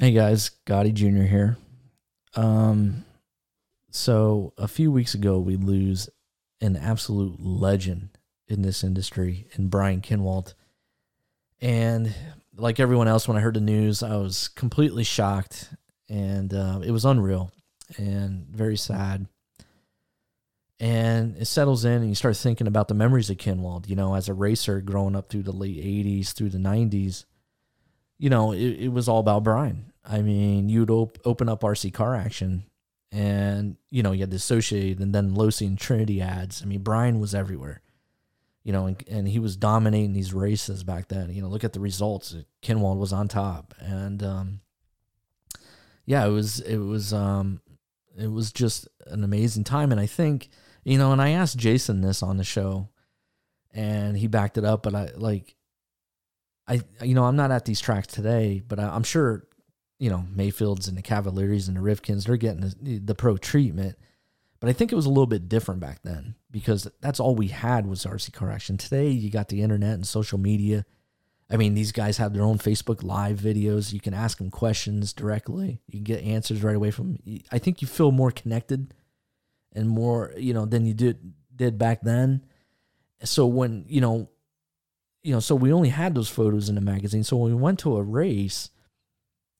Hey guys, Gotti Jr. here. Um, so a few weeks ago, we lose an absolute legend in this industry in Brian Kinwald. And like everyone else, when I heard the news, I was completely shocked and uh, it was unreal and very sad. And it settles in, and you start thinking about the memories of Kinwald, you know, as a racer growing up through the late 80s, through the 90s. You know, it, it was all about Brian. I mean, you'd op- open up RC car action and, you know, you had the Associated and then Losi and Trinity ads. I mean, Brian was everywhere you know, and, and he was dominating these races back then. You know, look at the results. Kinwald was on top, and um, yeah, it was it was um, it was just an amazing time. And I think you know, and I asked Jason this on the show, and he backed it up. But I like, I you know, I'm not at these tracks today, but I, am sure you know Maifields and the Cavalieris and the Rivkins, they're getting the, the pro treatment. But I think it was a little bit different back then because that's all we had was RC car action. Today you got the internet and social media. I mean, these guys have their own Facebook live videos. You can ask them questions directly. You can get answers right away from. Them. I think you feel more connected and more, you know, than you did did back then. So when you know, you know, so we only had those photos in the magazine. So when we went to a race,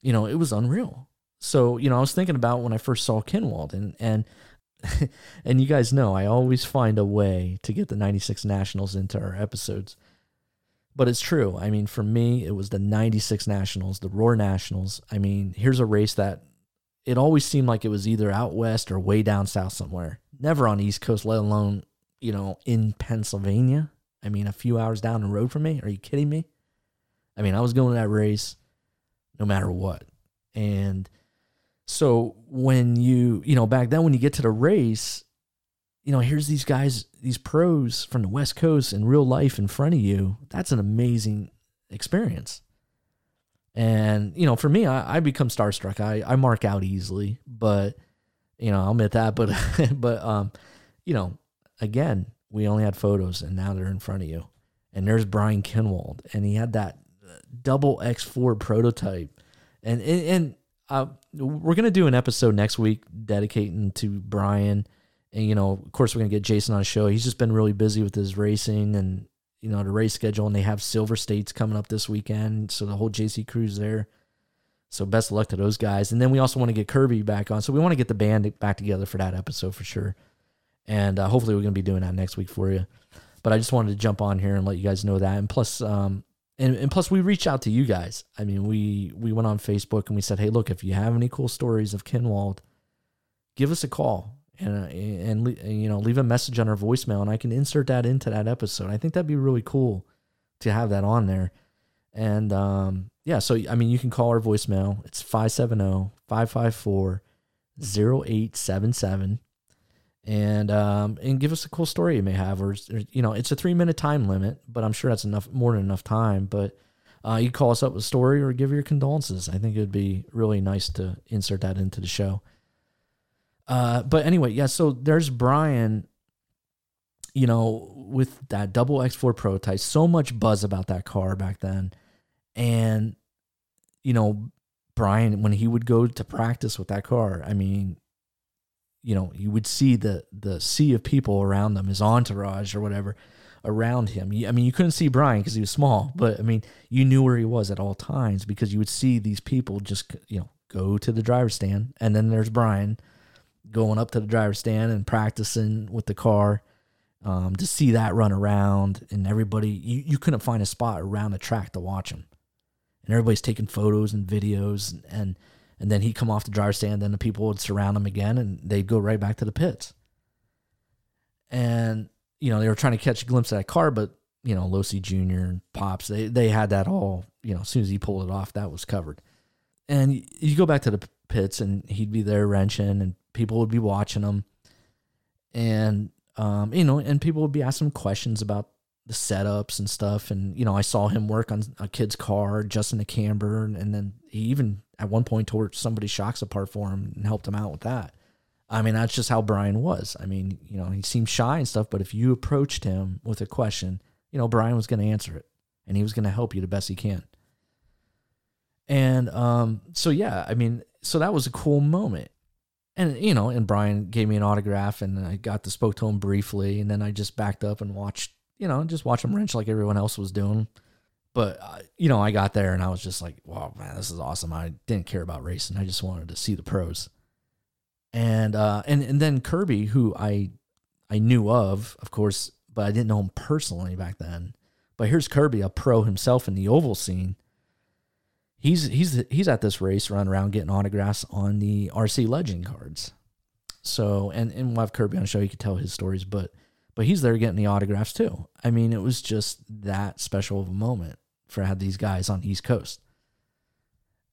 you know, it was unreal. So you know, I was thinking about when I first saw Kinwald, and and and you guys know I always find a way to get the 96 Nationals into our episodes. But it's true. I mean, for me, it was the 96 Nationals, the Roar Nationals. I mean, here's a race that it always seemed like it was either out west or way down south somewhere. Never on the East Coast, let alone, you know, in Pennsylvania. I mean, a few hours down the road from me. Are you kidding me? I mean, I was going to that race no matter what. And so when you, you know, back then when you get to the race, you know, here's these guys, these pros from the West Coast in real life in front of you. That's an amazing experience. And, you know, for me, I, I become starstruck. I, I mark out easily, but, you know, I'll admit that. But, but, um, you know, again, we only had photos and now they're in front of you. And there's Brian Kinwald and he had that double X4 prototype. And, and, and uh, we're gonna do an episode next week dedicating to Brian, and you know, of course, we're gonna get Jason on a show. He's just been really busy with his racing and you know the race schedule, and they have Silver States coming up this weekend, so the whole JC crew's there. So best of luck to those guys. And then we also want to get Kirby back on, so we want to get the band back together for that episode for sure. And uh, hopefully, we're gonna be doing that next week for you. But I just wanted to jump on here and let you guys know that. And plus, um, and, and plus we reached out to you guys. I mean, we we went on Facebook and we said, hey, look, if you have any cool stories of Kinwald, give us a call and uh, and, and you know leave a message on our voicemail, and I can insert that into that episode. I think that'd be really cool to have that on there. And um, yeah, so I mean, you can call our voicemail. It's 570 554 0877 and um, and give us a cool story you may have, or, or, you know, it's a three minute time limit, but I'm sure that's enough, more than enough time. But uh, you call us up with a story or give your condolences. I think it would be really nice to insert that into the show. Uh, but anyway, yeah. So there's Brian. You know, with that double X4 prototype, so much buzz about that car back then, and you know, Brian when he would go to practice with that car, I mean, you know, you would see the the sea of people around them, his entourage or whatever around him. I mean, you couldn't see Brian because he was small, but I mean, you knew where he was at all times because you would see these people just, you know, go to the driver's stand, and then there's Brian going up to the driver's stand and practicing with the car. Um, to see that run around and everybody, you, you couldn't find a spot around the track to watch him, and everybody's taking photos and videos and, and and then he'd come off the driver's stand, then the people would surround him again and they'd go right back to the pits. And, you know, they were trying to catch a glimpse of that car, but, you know, Losi Jr. and Pops, they, they had that all, you know, as soon as he pulled it off, that was covered. And you go back to the pits and he'd be there wrenching and people would be watching him. And, um, you know, and people would be asking questions about the setups and stuff. And, you know, I saw him work on a kid's car, adjusting the camber. And, and then he even at one point tore somebody's shocks apart for him and helped him out with that. I mean, that's just how Brian was. I mean, you know, he seemed shy and stuff, but if you approached him with a question, you know, Brian was going to answer it and he was going to help you the best he can. And um, so yeah, I mean, so that was a cool moment. And you know, and Brian gave me an autograph, and I got to spoke to him briefly, and then I just backed up and watched, you know, just watch him wrench like everyone else was doing. But uh, you know, I got there and I was just like, "Wow, man, this is awesome!" I didn't care about racing; I just wanted to see the pros. And uh, and and then Kirby, who I I knew of, of course, but I didn't know him personally back then. But here's Kirby, a pro himself in the oval scene. He's he's he's at this race, running around getting autographs on the RC Legend cards. So and and we'll have Kirby on the show. You could tell his stories, but but he's there getting the autographs too. I mean, it was just that special of a moment for have these guys on East Coast.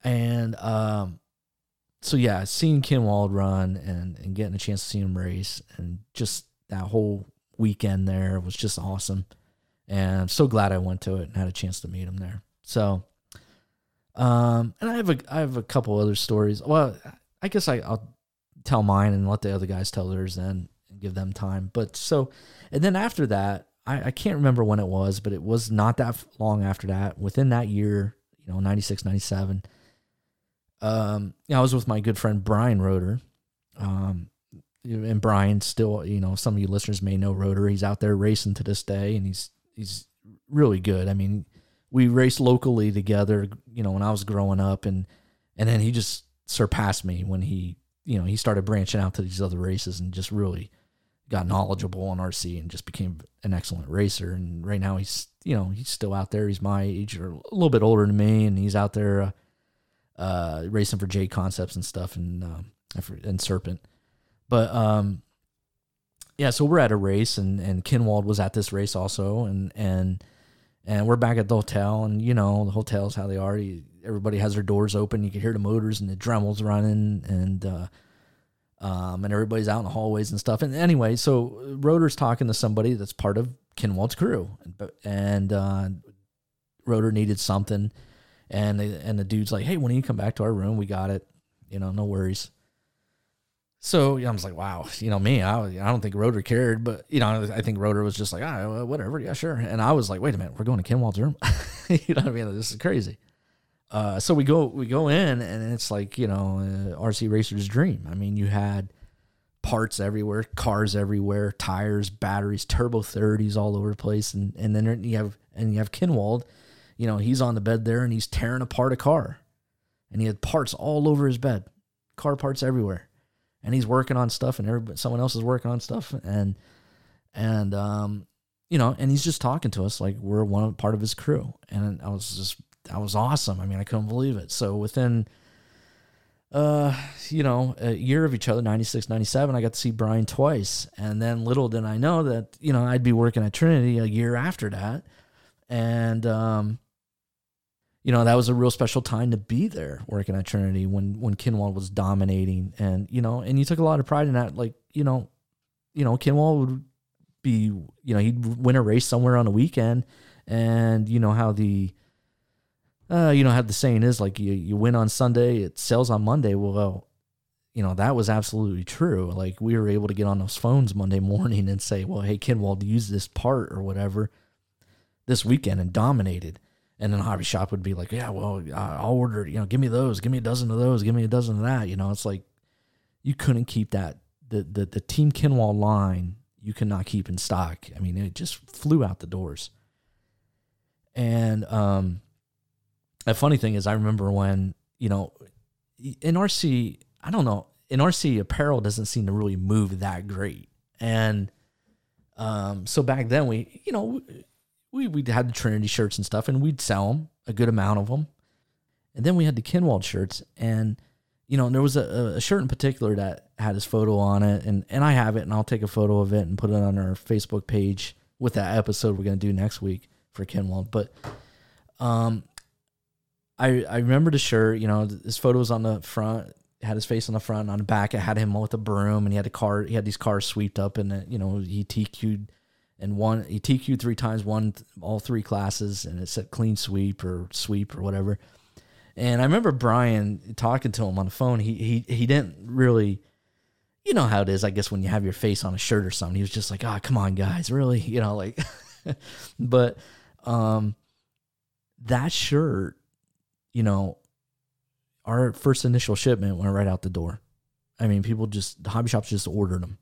And um, so yeah, seeing Kinwald run and and getting a chance to see him race and just that whole weekend there was just awesome. And I'm so glad I went to it and had a chance to meet him there. So um and I have a I have a couple other stories. Well, I guess I, I'll tell mine and let the other guys tell theirs then and give them time. But so and then after that, I, I can't remember when it was, but it was not that long after that. Within that year, you know, 96, 97, um, I was with my good friend Brian Roeder. Um, and Brian still, you know, some of you listeners may know Roeder. He's out there racing to this day, and he's he's really good. I mean, we raced locally together, you know, when I was growing up, and and then he just surpassed me when he, you know, he started branching out to these other races and just really got knowledgeable on RC and just became an excellent racer. And right now he's, you know, he's still out there. He's my age or a little bit older than me, and he's out there uh, uh, racing for J Concepts and stuff and um, and Serpent. But um, yeah, so we're at a race, and and Kinwald was at this race also, and and and we're back at the hotel, and you know the hotels how they are. Everybody has their doors open. You can hear the motors and the Dremels running, and uh, um, and everybody's out in the hallways and stuff. And anyway, so Roeder's talking to somebody that's part of Kinwald's crew, and, uh, Roeder needed something, and the, and the dude's like, "Hey, when you come back to our room, we got it. You know, no worries." So I was like, wow, you know me, I, I don't think Roeder cared, but you know, I think Roeder was just like, ah, whatever, yeah, sure. And I was like, wait a minute, we're going to Kinwald's room. you know what I mean? This is crazy. Uh, so we go we go in and it's like you know uh, RC racer's dream. I mean, you had parts everywhere, cars everywhere, tires, batteries, turbo thirties all over the place, and and then you have and you have Kinwald. You know, he's on the bed there and he's tearing apart a car, and he had parts all over his bed, car parts everywhere and he's working on stuff and everybody, someone else is working on stuff and and um you know and he's just talking to us like we're one part of his crew and i was just that was awesome. I mean i couldn't believe it. So within uh you know a year of each other 96 97 i got to see brian twice. And then little did i know that you know i'd be working at trinity a year after that. And um you know that was a real special time to be there working at Trinity when when Kinwald was dominating. And you know and you took a lot of pride in that like you know you know Kinwald would be you know he'd win a race somewhere on a weekend. And you know how the uh you know how the saying is like you you win on Sunday it sells on Monday well you know that was absolutely true like we were able to get on those phones Monday morning and say well hey Kinwald use this part or whatever this weekend and dominated and then hobby shop would be like, yeah, well, I'll order, you know, give me those, give me a dozen of those, give me a dozen of that. You know, it's like you couldn't keep that the the the Team Kinwald line. You cannot keep in stock. I mean, it just flew out the doors. And um, a funny thing is, I remember when you know, in RC, I don't know, in RC apparel doesn't seem to really move that great, and um, so back then we, you know we we had the Trinity shirts and stuff, and we'd sell them a good amount of them. And then we had the Kinwald shirts, and you know there was a, a shirt in particular that had his photo on it, and and I have it, and I'll take a photo of it and put it on our Facebook page with that episode we're gonna do next week for Kinwald. But um, I I remember the shirt. You know, his photo was on the front, had his face on the front, and on the back, it had him with a broom, and he had a car. He had these cars swept up, and you know he TQ'd and one he TQ three times, won all three classes, and it said clean sweep or sweep or whatever. And I remember Brian talking to him on the phone. He he he didn't really, you know how it is. I guess when you have your face on a shirt or something, he was just like, "Ah, oh, come on, guys, really," you know, like. but um, that shirt, you know, our first initial shipment went right out the door. I mean, people just the hobby shops just ordered them,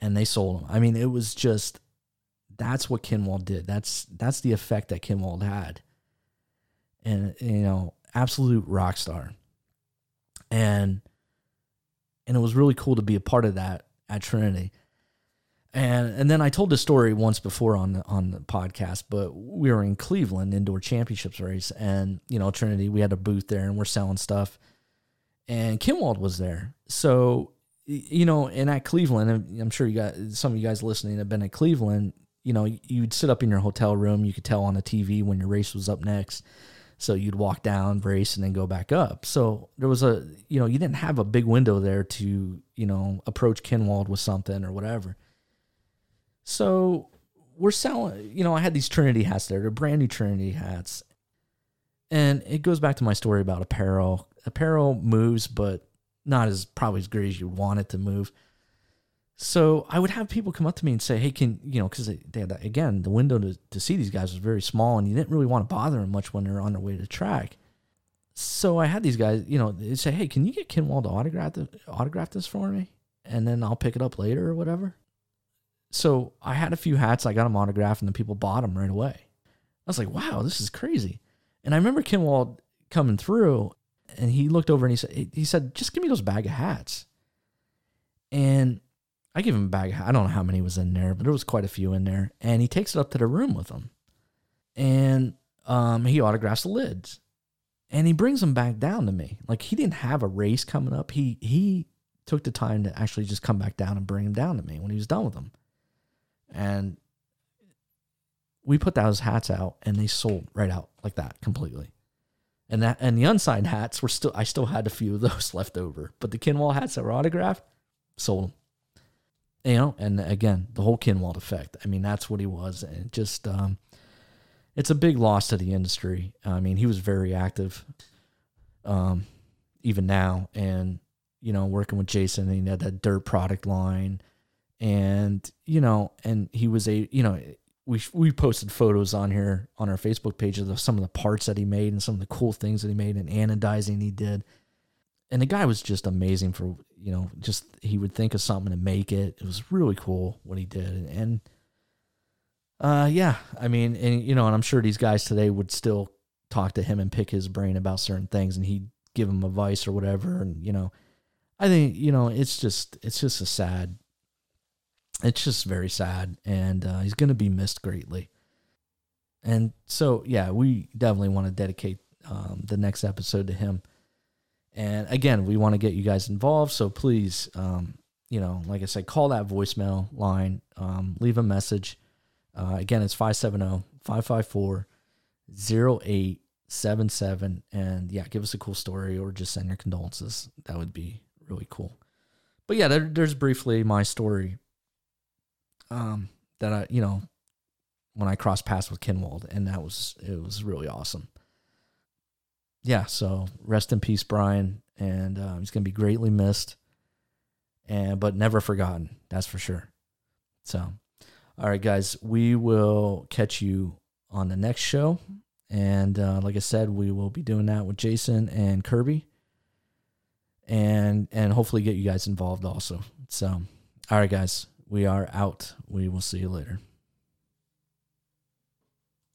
and they sold them. I mean, it was just that's what Kinwald did. That's that's the effect that Kinwald had, and you know, absolute rock star. And and it was really cool to be a part of that at Trinity. And and then I told this story once before on the on the podcast, but we were in Cleveland indoor championships race, and you know Trinity, we had a booth there, and we're selling stuff, and Kinwald was there. So you know, and at Cleveland, I'm sure you got some of you guys listening have been at Cleveland. You know, you'd sit up in your hotel room, you could tell on the TV when your race was up next. So you'd walk down, race, and then go back up. So there was a, you know, you didn't have a big window there to, you know, approach Kinwald with something or whatever. So we're selling, you know, I had these Trinity hats there. They're brand new Trinity hats. And it goes back to my story about apparel. Apparel moves, but not as probably as great as you want it to move. So I would have people come up to me and say, "Hey, can you know?" Because they, they had that, again, the window to, to see these guys was very small, and you didn't really want to bother them much when they're on their way to track. So I had these guys, you know, they say, "Hey, can you get Kinwald to autograph the, autograph this for me?" And then I'll pick it up later or whatever so I had a few hats. I got them autographed, and the people bought them right away. I was like, wow, this is crazy. And I remember Kinwald coming through, and he looked over and he said, he said, just give me those bag of hats. And I give him a bag. I don't know how many was in there, but there was quite a few in there. And he takes it up to the room with him, and um, he autographs the lids, and he brings them back down to me. Like he didn't have a race coming up. He he took the time to actually just come back down and bring them down to me when he was done with them and we put those hats out and they sold right out like that completely. And that and the unsigned hats were still I still had a few of those left over, but the Kinwald hats that were autographed sold them. You know, and again, the whole Kinwald effect. I mean, that's what he was, and just um, it's a big loss to the industry. I mean, he was very active, um, even now, and you know, working with Jason, and he had that dirt product line and you know, and he was a you know we we posted photos on here on our Facebook page of some of the parts that he made and some of the cool things that he made and anodizing he did. And the guy was just amazing for you know just he would think of something to make it. It was really cool what he did and uh yeah, I mean and you know and I'm sure these guys today would still talk to him and pick his brain about certain things and he'd give him advice or whatever and you know I think you know it's just it's just a sad it's just very sad, and uh, he's going to be missed greatly. And so, yeah, we definitely want to dedicate um, the next episode to him. And again, we want to get you guys involved. So please, um, you know, like I said, call that voicemail line, um, leave a message. Uh, again, it's 570 554 0877. And yeah, give us a cool story or just send your condolences. That would be really cool. But yeah, there, there's briefly my story um, that I, you know, when I crossed paths with Kinwald, and that was it was really awesome. Yeah, so rest in peace, Brian, and uh, he's gonna be greatly missed, and but never forgotten. That's for sure. So, all right, guys, we will catch you on the next show, and uh, like I said, we will be doing that with Jason and Kirby, and and hopefully get you guys involved also. So, all right, guys, we are out. We will see you later.